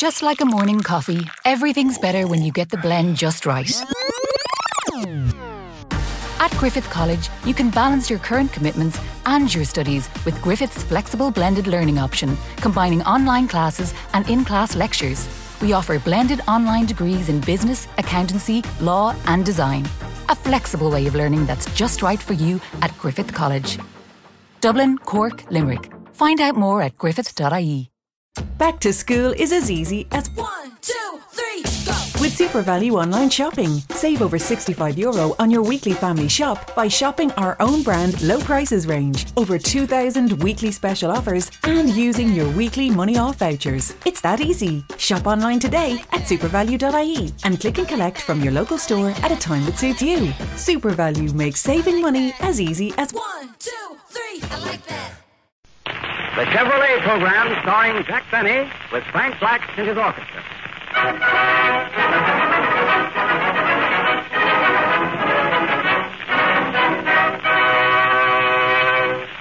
Just like a morning coffee, everything's better when you get the blend just right. At Griffith College, you can balance your current commitments and your studies with Griffith's flexible blended learning option, combining online classes and in class lectures. We offer blended online degrees in business, accountancy, law, and design. A flexible way of learning that's just right for you at Griffith College. Dublin, Cork, Limerick. Find out more at griffith.ie. Back to school is as easy as One, two, three, go! with SuperValu online shopping. Save over 65 euro on your weekly family shop by shopping our own brand low prices range, over 2,000 weekly special offers, and using your weekly money off vouchers. It's that easy. Shop online today at supervalu.ie and click and collect from your local store at a time that suits you. SuperValu makes saving money as easy as One, two, three, I like that. The Chevrolet program starring Jack Benny with Frank Black and his orchestra.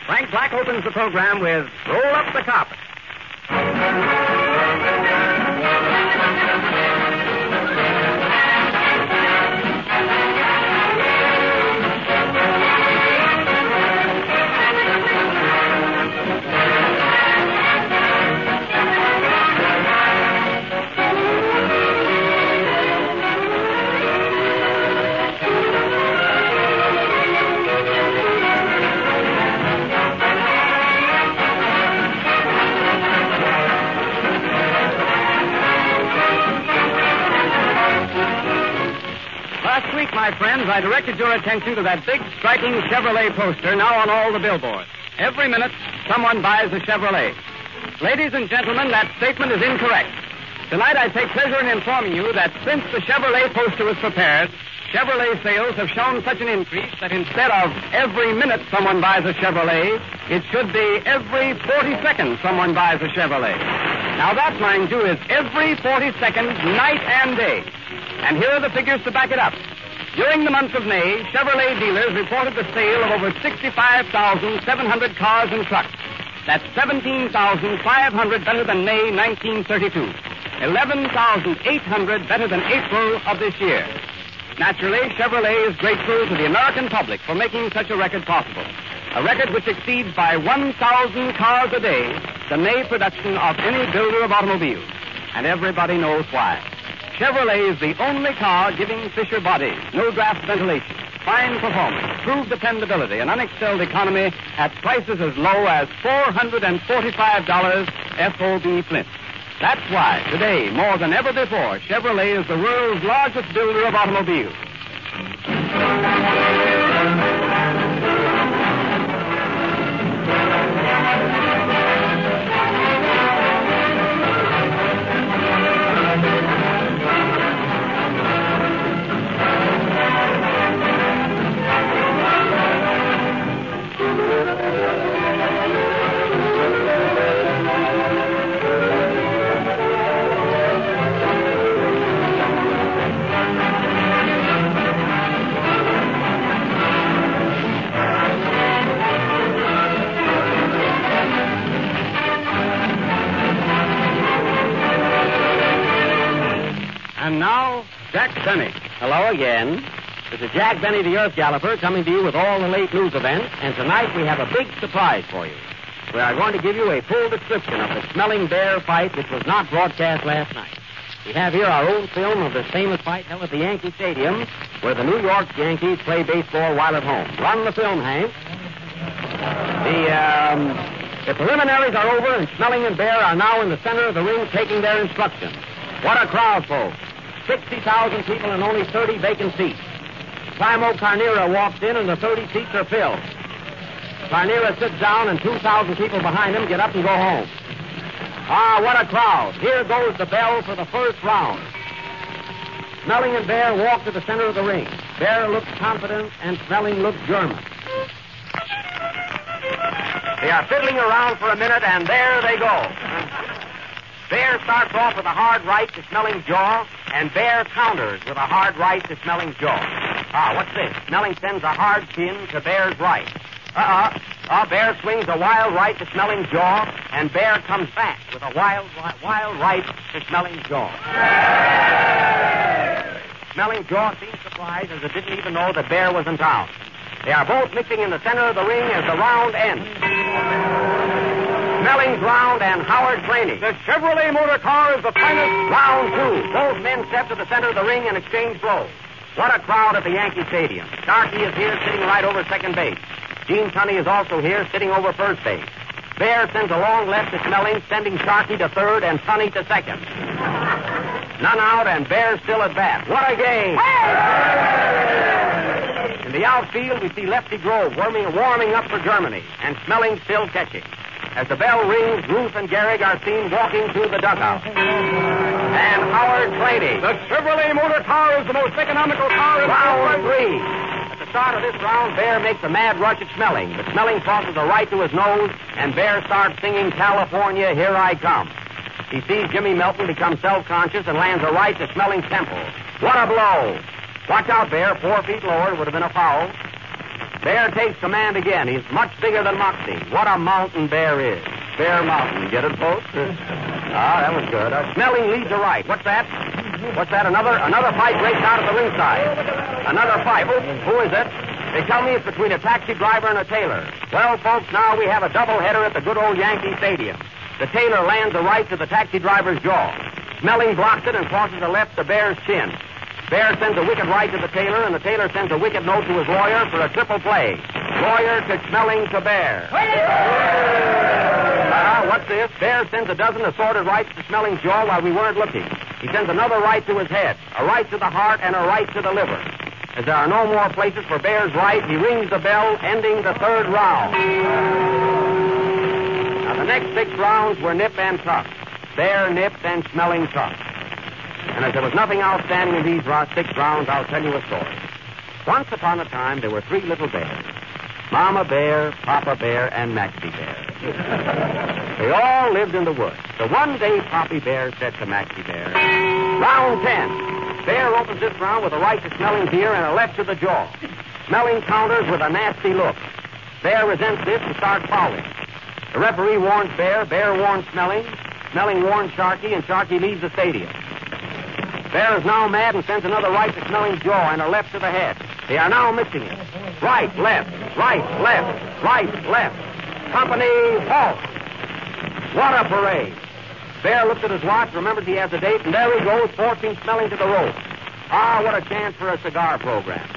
Frank Black opens the program with Roll Up the Carpet. My friends, I directed your attention to that big, striking Chevrolet poster now on all the billboards. Every minute, someone buys a Chevrolet. Ladies and gentlemen, that statement is incorrect. Tonight, I take pleasure in informing you that since the Chevrolet poster was prepared, Chevrolet sales have shown such an increase that instead of every minute someone buys a Chevrolet, it should be every 40 seconds someone buys a Chevrolet. Now, that, mind you, is every 40 seconds, night and day. And here are the figures to back it up. During the month of May, Chevrolet dealers reported the sale of over 65,700 cars and trucks. That's 17,500 better than May 1932. 11,800 better than April of this year. Naturally, Chevrolet is grateful to the American public for making such a record possible. A record which exceeds by 1,000 cars a day the May production of any builder of automobiles. And everybody knows why. Chevrolet is the only car giving Fisher bodies no draft ventilation, fine performance, proved dependability, and unexcelled economy at prices as low as $445 FOB Flint. That's why, today, more than ever before, Chevrolet is the world's largest builder of automobiles. And now, Jack Benny. Hello again. This is Jack Benny, the Earth Galloper, coming to you with all the late news events. And tonight we have a big surprise for you. We are going to give you a full description of the Schmeling Baer fight which was not broadcast last night. We have here our own film of this famous fight held at the Yankee Stadium, where the New York Yankees play baseball while at home. Run the film, Hank. The um, the preliminaries are over, and Schmeling and Baer are now in the center of the ring taking their instructions. What a crowd, folks! Sixty thousand people and only thirty vacant seats. Primo Carnera walks in, and the thirty seats are filled. Carnera sits down, and two thousand people behind him get up and go home. Ah, what a crowd! Here goes the bell for the first round. Schmeling and Baer walk to the center of the ring. Baer looks confident, and Schmeling looks German. They are fiddling around for a minute, and there they go. Baer starts off with a hard right to Schmeling's jaw, and Baer counters with a hard right to Schmeling's jaw. Ah, what's this? Schmeling sends a hard pin to Baer's right. Uh-uh. Uh, Baer swings a wild right to Schmeling's jaw, and Baer comes back with a wild, wild right to Schmeling's jaw. Schmeling's jaw seemed surprised as it didn't even know that Baer was in town. They are both mixing in the center of the ring as the round ends. Schmeling's round and Howard Claney. The Chevrolet motor car is the finest. Round two. Both men step to the center of the ring and exchange blows. What a crowd at the Yankee Stadium. Sharkey is here sitting right over second base. Gene Tunney is also here sitting over first base. Baer sends a long left to Schmeling, sending Sharkey to third and Tunney to second. None out and Baer still at bat. What a game! In the outfield, we see Lefty Grove warming, warming up for Germany and Schmeling still catching. As the bell rings, Ruth and Gehrig are seen walking through the dugout. And Howard Claney. The Chevrolet motor car is the most economical car in Round the world. three. At the start of this round, Baer makes a mad rush at Schmeling, but Schmeling tosses a right to his nose, and Baer starts singing California, Here I Come. He sees Jimmy Melton become self-conscious and lands a right to Schmeling's temple. What a blow! Watch out, Baer. Four feet lower would have been a foul. Baer takes command again. He's much bigger than Moxie. What a mountain Baer is. Bear Mountain. Get it, folks? ah, that was good. Uh, Schmeling leads a right. What's that? What's that? Another another fight breaks out at the ringside. Another fight. Who, who is it? They tell me it's between a taxi driver and a tailor. Well, folks, now we have a doubleheader at the good old Yankee Stadium. The tailor lands a right to the taxi driver's jaw. Schmeling blocks it and crosses a left to Baer's chin. Baer sends a wicked right to the tailor, and the tailor sends a wicked note to his lawyer for a triple play. Lawyer to Schmeling to Baer. Ah, what's this? Baer sends a dozen assorted rights to Schmeling's jaw while we weren't looking. He sends another right to his head, a right to the heart, and a right to the liver. As there are no more places for Baer's right, he rings the bell, ending the third round. Now, the next six rounds were nip and tuck. Baer nipped and Schmeling tucked. And as there was nothing outstanding in these six rounds, I'll tell you a story. Once upon a time, there were three little bears. Mama Bear, Papa Bear, and Maxie Bear. they all lived in the woods. So one day, Poppy Bear said to Maxie Bear, Round ten. Baer opens this round with a right to Schmeling's ear and a left to the jaw. Schmeling counters with a nasty look. Baer resents this and starts fouling. The referee warns Baer, Baer warns Schmeling, Schmeling warns Sharkey, and Sharkey leaves the stadium. Baer is now mad and sends another right to Schmeling's jaw and a left to the head. They are now mixing it. Right, left, right, left, right, left. Company, halt. What a parade. Baer looks at his watch, remembers he has a date, and there he goes, forcing Schmeling to the rope. Ah, what a chance for a cigar program.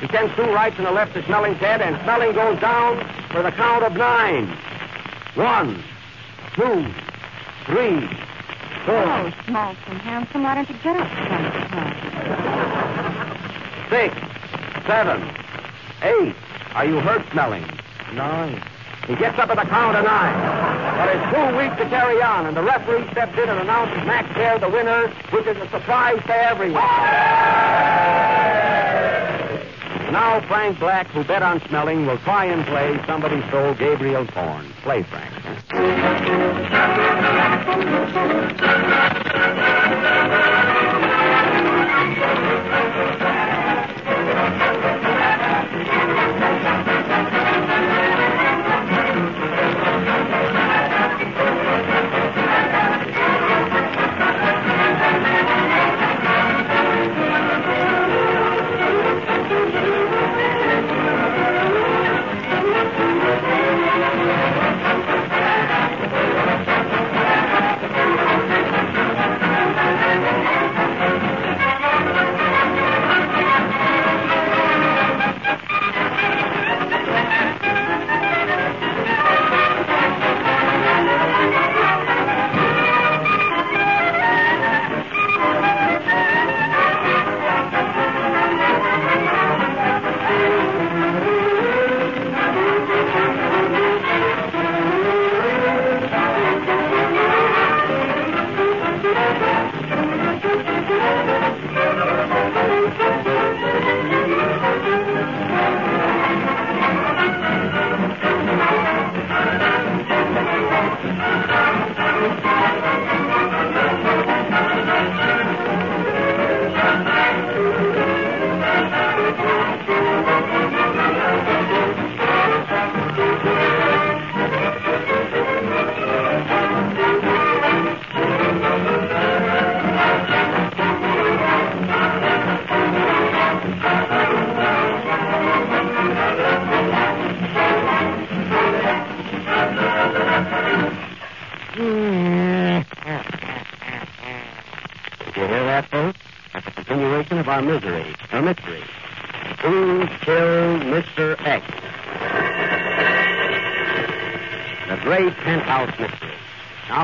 He sends two rights and a left to Schmeling's head, and Schmeling goes down for the count of nine. One, two, three. Oh, small and handsome, why don't you get up sometime? six, seven, eight. Are you hurt, Schmeling? Nine. He gets up at the count of nine. But it's too weak to carry on, and the referee steps in and announces Max Baer the winner, which is a surprise to everyone. Now Frank Black, who bet on Schmeling, will try and play Somebody Stole Gabriel's Horn. Play, Frank.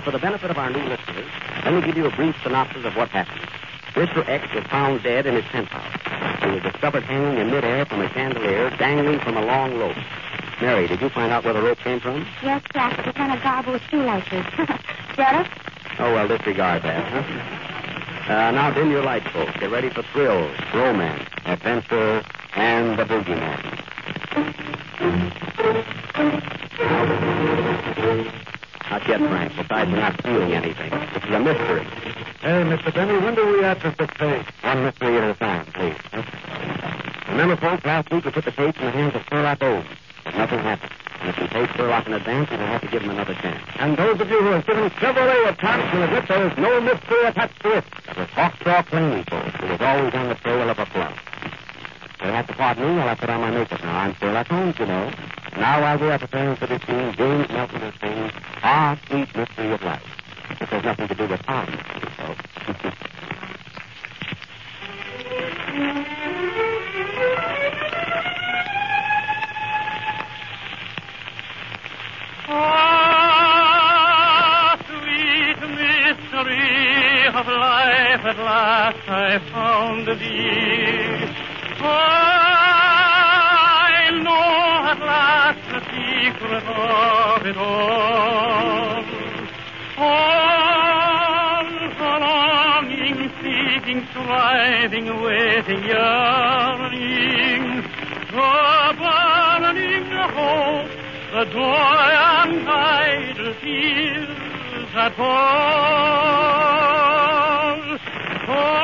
Now, for the benefit of our new listeners, let me give you a brief synopsis of what happened. Mr. X was found dead in his penthouse. He was discovered hanging in midair from a chandelier, dangling from a long rope. Mary, did you find out where the rope came from? Yes, Jack, it was on a garble with shoelaces. Get it? Oh, well, disregard that, huh? Uh, now dim your lights, folks. Get ready for thrills, romance, adventure, and the boogeyman. Not yet, Frank. Besides, we're not feeling anything. This is a mystery. Hey, Mr. Benny, when do we have to fix things? One mystery at a time, please. Remember, folks, last week we put the case in the hands of Sherlock Holmes, but nothing happened. And if we pay Sherlock in advance, we will have to give him another chance. And those of you who have given Chevrolet a chance to admit there is no mystery attached to it. That was Hawkshaw Plainly, folks, who was always on the trail of a plum. You'll have to pardon me while I put on my makeup now. I'm Sherlock Holmes, you know. Now, while we are preparing for this scene, James Nelson is singing Our Sweet Mystery of Life. This has nothing to do with our mystery, folks. That fall. For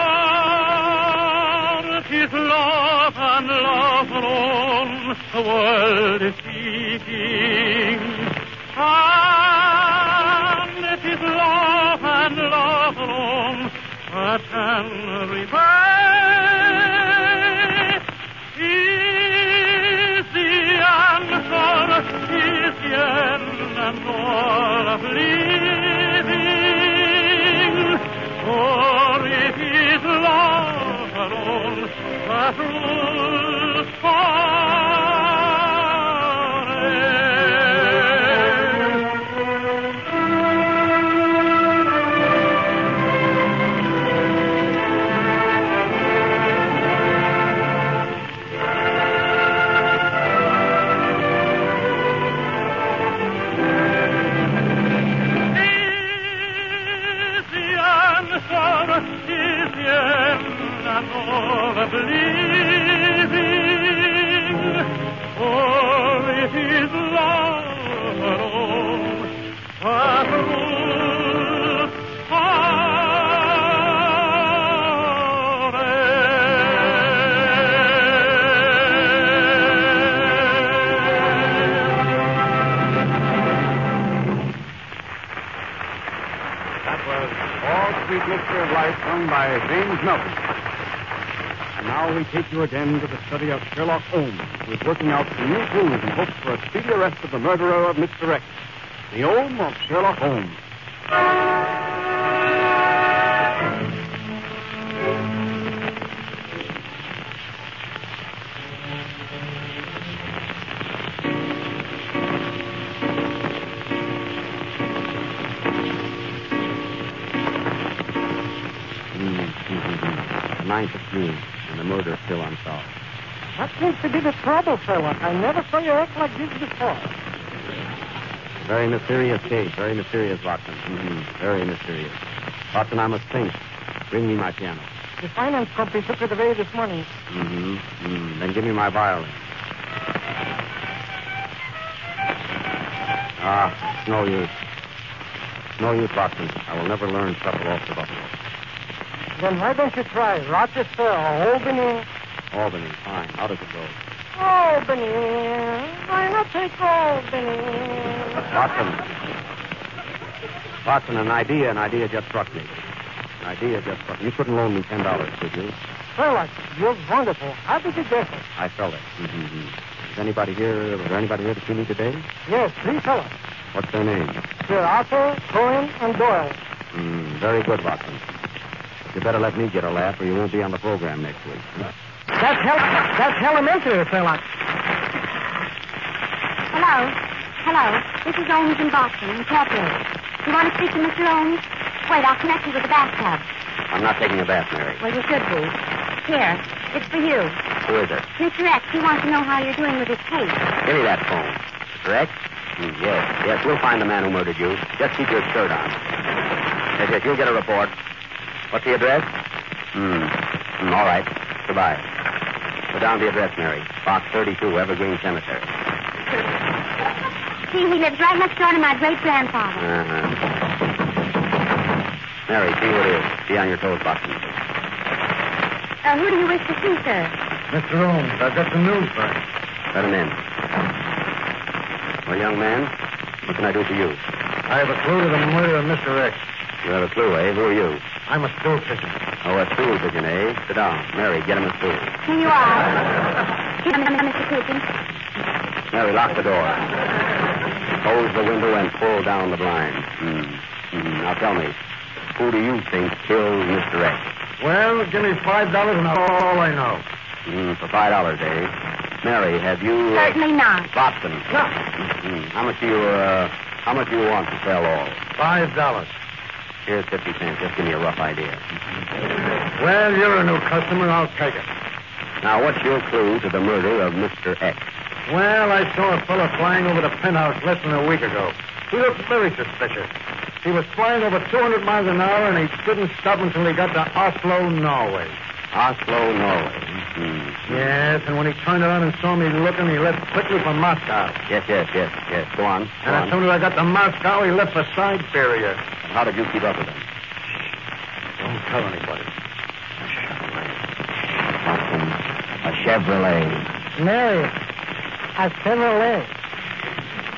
it is love and love alone the world is seeking. And it is love and love alone that can repay. Is the answer, is the end and all of living. For it is love alone that rules take you again to the study of Sherlock Holmes, who is working out some new clues in hopes for a speedy arrest of the murderer of Mr. X. The Holmes of Sherlock Holmes. Hmm. Ninth of June, and the murder is still unsolved. That seems to be the trouble, Sherlock. I never saw you act like this before. Very mysterious case, very mysterious, Watson. Mm-hmm. Very mysterious. Watson, I must think. Bring me my piano. The finance company took it away this morning. Mm-hmm. Mm-hmm. Then give me my violin. Ah, it's no use. No use, Watson. I will never learn shuffle off the buffalo. Then why don't you try Rochester or Albany? Albany, fine. How does it go? Albany. Why not take Albany? Watson. Watson, an idea, an idea just struck me. An idea just struck me. You couldn't loan me ten dollars, could you? Sherlock, you're wonderful. How did you guess it? I felt it. Mm-hmm. Is anybody here? Was there anybody here to see me today? Yes, three fellows. What's their name? Sir Arthur, Cohen, and Doyle. Mm, very good, Watson. You better let me get a laugh or you won't be on the program next week. That's hell. That's elementary, Sherlock. Hello. Hello. This is Ohms in Boston, in Incorporated. You want to speak to Mr. Ohms? Wait, I'll connect you with the bathtub. I'm not taking a bath, Mary. Well, you should be. Here. It's for you. Who is it? Mr. X, he wants to know how you're doing with his case. Give me that phone. Correct? Mm, yes, yes, we'll find the man who murdered you. Just keep your shirt on. Yes, yes, you'll get a report. What's the address? Hmm. Mm, all right. Goodbye. Put down the address, Mary. Box 32, Evergreen Cemetery. See, he lives right next door to my great grandfather. Uh-huh. Mary, see what it is. Be on your toes, Boston. Uh, who do you wish to see, sir? Mr. Holmes, I've got some news for you. Let him in. Well, young man, what can I do for you? I have a clue to the murder of Mr. X. You have a clue, eh? Who are you? I'm a stool pigeon. Oh, a stool pigeon, eh? Sit down. Mary, get him a stool. Here you are. Here, Mr. Pigeon. Mary, lock the door. Close the window and pull down the blinds. Hmm. Hmm. Now tell me, who do you think killed Mr. X? Well, give me five dollars and I'll all I know. Hmm, for five dollars, eh? Mary, have you... Uh, Certainly not. Boston. No. Hmm. How much do you, uh, how much do you want to sell all? Five dollars. Here's 50 cents. Just give me a rough idea. Well, you're a new customer. I'll take it. Now, what's your clue to the murder of Mr. X? Well, I saw a fellow flying over the penthouse less than a week ago. He looked very suspicious. He was flying over 200 miles an hour, and he didn't stop until he got to Oslo, Norway. Oslo, Norway. Hmm. Yes, and when he turned around and saw me looking, he left quickly for Moscow. Yes, yes, yes, yes. Go on. Go And as soon as I got to Moscow, he left for Siberia. How did you keep up with him? Don't tell anybody. Boston, a Chevrolet. Mary, a Chevrolet.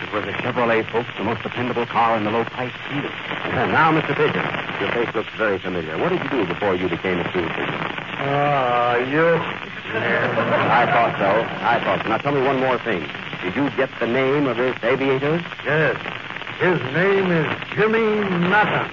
It was a Chevrolet, folks, the most dependable car in the low price field. And now, Mr. Pigeon, your face looks very familiar. What did you do before you became a stool pigeon? Ah, you. I thought so. I thought so. Now tell me one more thing. Did you get the name of this aviator? Yes. His name is Jimmy Mattern.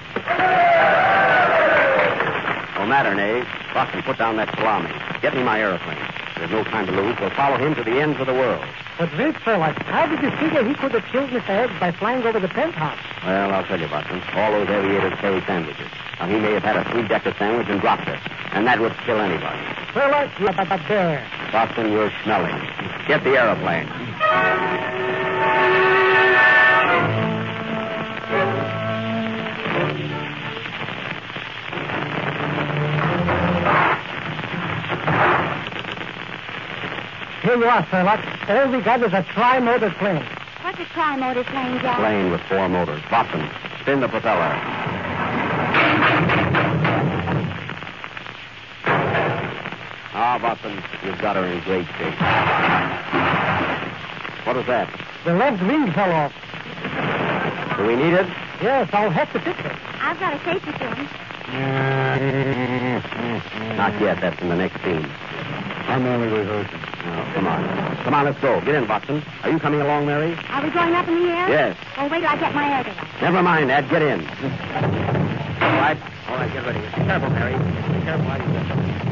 Oh, Mattern, eh? Boston, put down that salami. Get me my aeroplane. There's no time to lose. We'll follow him to the ends of the world. But wait, Sherlock, how did you figure he could have killed Mr. X by flying over the penthouse? Well, I'll tell you, Boston. All those aviators carry sandwiches. Now, he may have had a three-decker sandwich and dropped it. And that would kill anybody. Sherlock, you're a a bear. Boston, you're smelling. Get the aeroplane. Here you are, Sherlock. All we got is a tri-motor plane. What's a tri-motor plane, Jack? Plane with four motors. Boston, spin the propeller. Ah, Boston, you've got her in great shape. What was that? The left wing fell off. Do we need it? Yes, I'll have to fix it. I've got a safety pin. Not yet. That's in the next scene. I'm only rehearsing. Oh, come on. Come on, let's go. Get in, Watson. Are you coming along, Mary? Are we going up in the air? Yes. Oh, wait till I get my air device. Never mind, Ed. Get in. All right. All right, get ready. Be careful, Mary. Be careful how you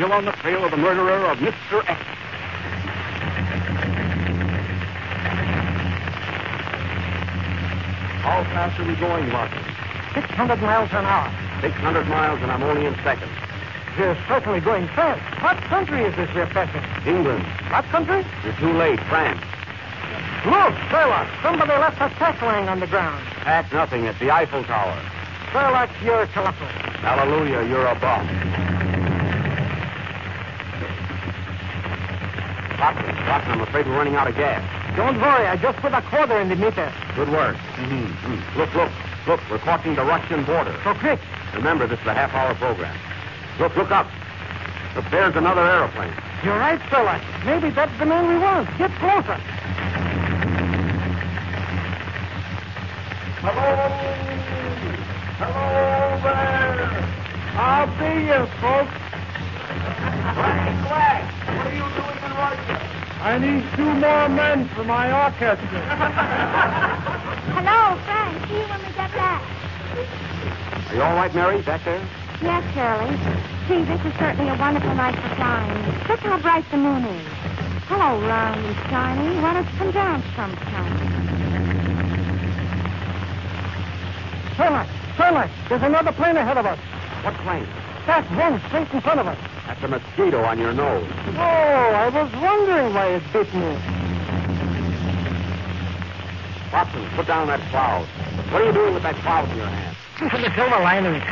still on the trail of the murderer of Mr. X. How fast are we going, Watson? 600 miles an hour. 600 miles, and I'm only in second. You're certainly going fast. What country is this we're passing? England, What country? you're too late. France. Look, Sherlock. Somebody left a laying on the ground. Pack nothing. It's the Eiffel Tower. Sherlock, you're clever. Hallelujah, you're a bum. Watson, Watson, I'm afraid we're running out of gas. Don't worry, I just put a quarter in the meter. Good work. Mm-hmm. Look, look, look. We're crossing the Russian border. So quick. Remember, this is a half-hour program. Look, look up. Look, there's another aeroplane. You're right, Sherlock. Maybe that's the man we want. Get closer. Hello! Hello there! I'll be you, folks. Frank Black, what are you doing in Russia? I need two more men for my orchestra. Hello, Frank. See you when we get back. Are you all right, Mary, back there? Yes, Shirley. See, this is certainly a wonderful night for flying. Look how bright the moon is. Hello, round and shiny. Why don't you come down sometime? Sherlock, Sherlock, there's another plane ahead of us. What plane? That one straight in front of us. That's a mosquito on your nose. Oh, I was wondering why it bit me. Watson, put down that cloud. What are you doing with that cloud in your hand? For the silver lining.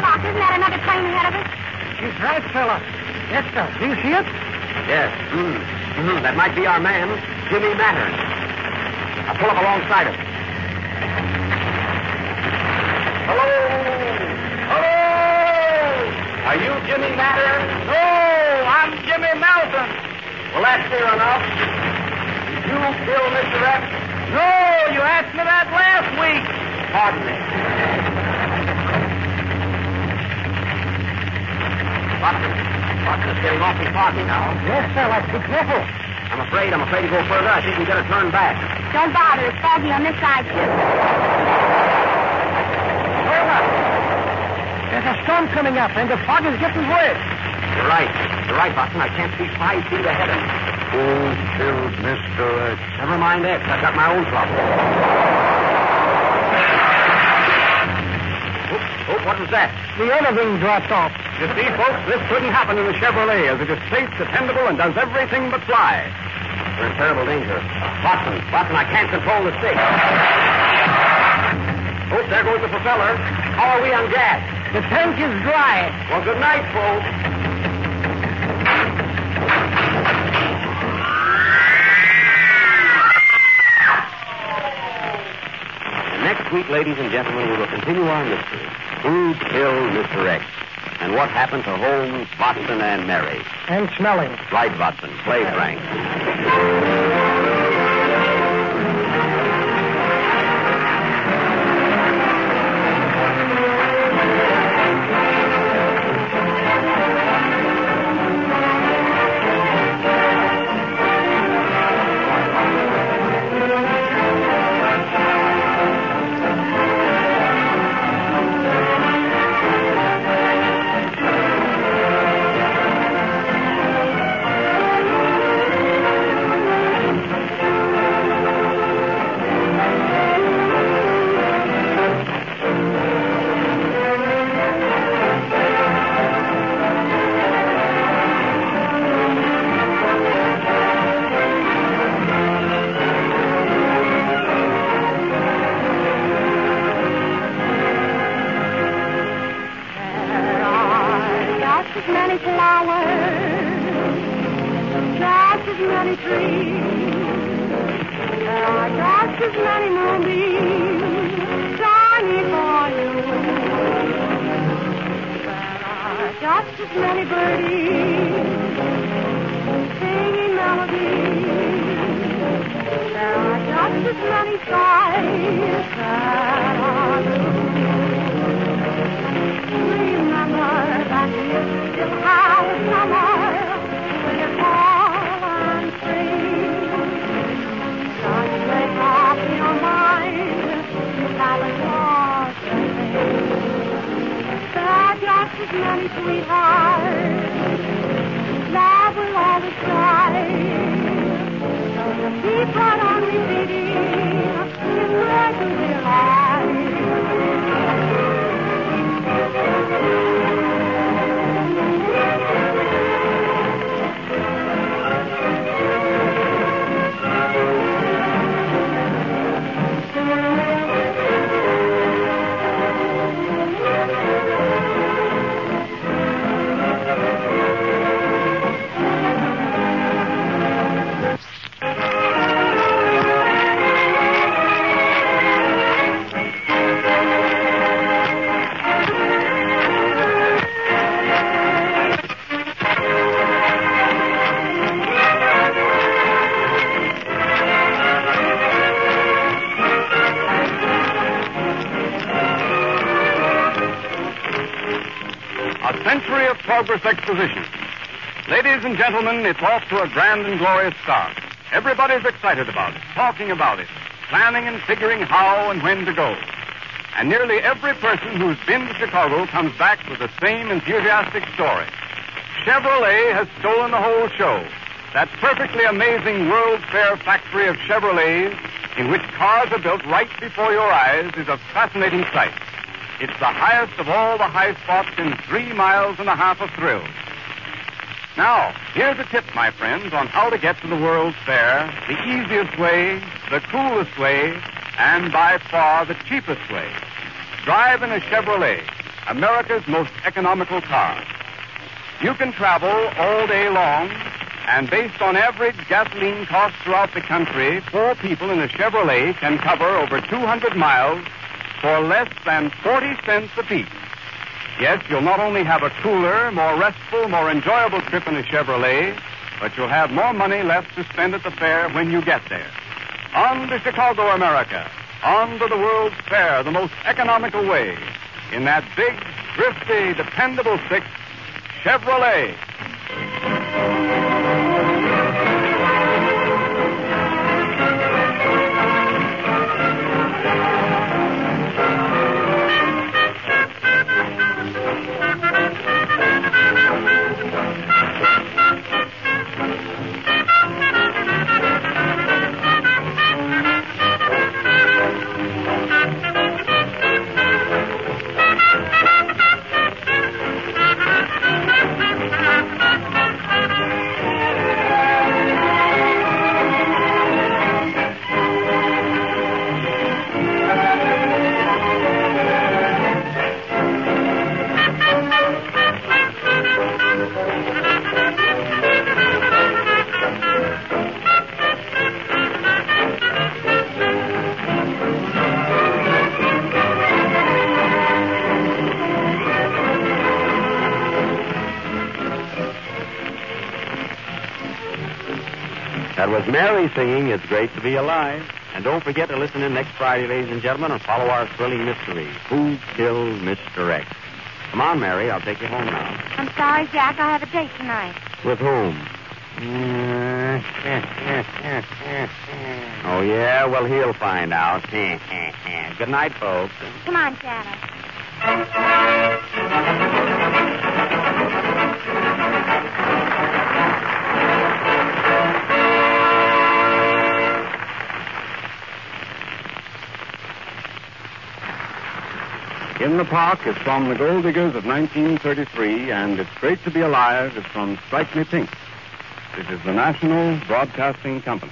Doc, isn't that another plane ahead of us? She's right, Sherlock. Yes, sir. Do you see it? Yes. Mm. Mm, that might be our man, Jimmy Mattern. Now pull up alongside him. Hello? Hello? Are you Jimmy Mattern? No, I'm Jimmy Melton. Well, that's clear enough. Did you kill Mr. X? No, you asked me that last week. Pardon me. Watson, Watson is getting awfully foggy now. Yes, Sherlock. Be careful. I'm afraid, I'm afraid to go further. I think we better turn back. Don't bother. It's foggy on this side, too. Sherlock. There's a storm coming up, and the fog is getting worse. You're right. You're right, Watson. I can't see five feet ahead of me. Who killed Mr. X? Never mind X. I've got my own trouble. Oh, oh, what was that? The other wing dropped off. You see, folks, this couldn't happen in the Chevrolet, as it is safe, dependable, and does everything but fly. We're in terrible danger. Watson, Watson, I can't control the stick. Oh, there goes the propeller. How are we on gas? The tank is dry. Well, good night, folks. Next week, ladies and gentlemen, we will continue our mystery. Who killed Mr. X? And what happened to Holmes, Watson, and Mary? And smelling. Right, Watson. Play, Frank. As many birdies singing melodies. There are just as many skies that are blue. Remember that you still have sweetheart. Love will always try. Keep right on exposition. Ladies and gentlemen, it's off to a grand and glorious start. Everybody's excited about it, talking about it, planning and figuring how and when to go. And nearly every person who's been to Chicago comes back with the same enthusiastic story. Chevrolet has stolen the whole show. That perfectly amazing World Fair factory of Chevrolets, in which cars are built right before your eyes, is a fascinating sight. It's the highest of all the high spots in three miles and a half of thrills. Now, here's a tip, my friends, on how to get to the World's Fair the easiest way, the coolest way, and by far the cheapest way. Drive in a Chevrolet, America's most economical car. You can travel all day long, and based on average gasoline costs throughout the country, four people in a Chevrolet can cover over 200 miles for less than 40 cents apiece. Yes, you'll not only have a cooler, more restful, more enjoyable trip in a Chevrolet, but you'll have more money left to spend at the fair when you get there. On to Chicago, America. On to the World's Fair, the most economical way. In that big, thrifty, dependable six, Chevrolet. That was Mary singing It's Great to Be Alive. And don't forget to listen in next Friday, ladies and gentlemen, and follow our thrilling mystery Who Killed Mr. X? Come on, Mary. I'll take you home now. I'm sorry, Jack. I have a date tonight. With whom? oh, yeah? Well, he'll find out. Good night, folks. Come on, Shadow. In the Park is from the Gold Diggers of 1933, and It's Great to Be Alive is from Strike Me Pink. This is the National Broadcasting Company.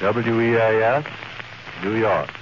WEAF, New York.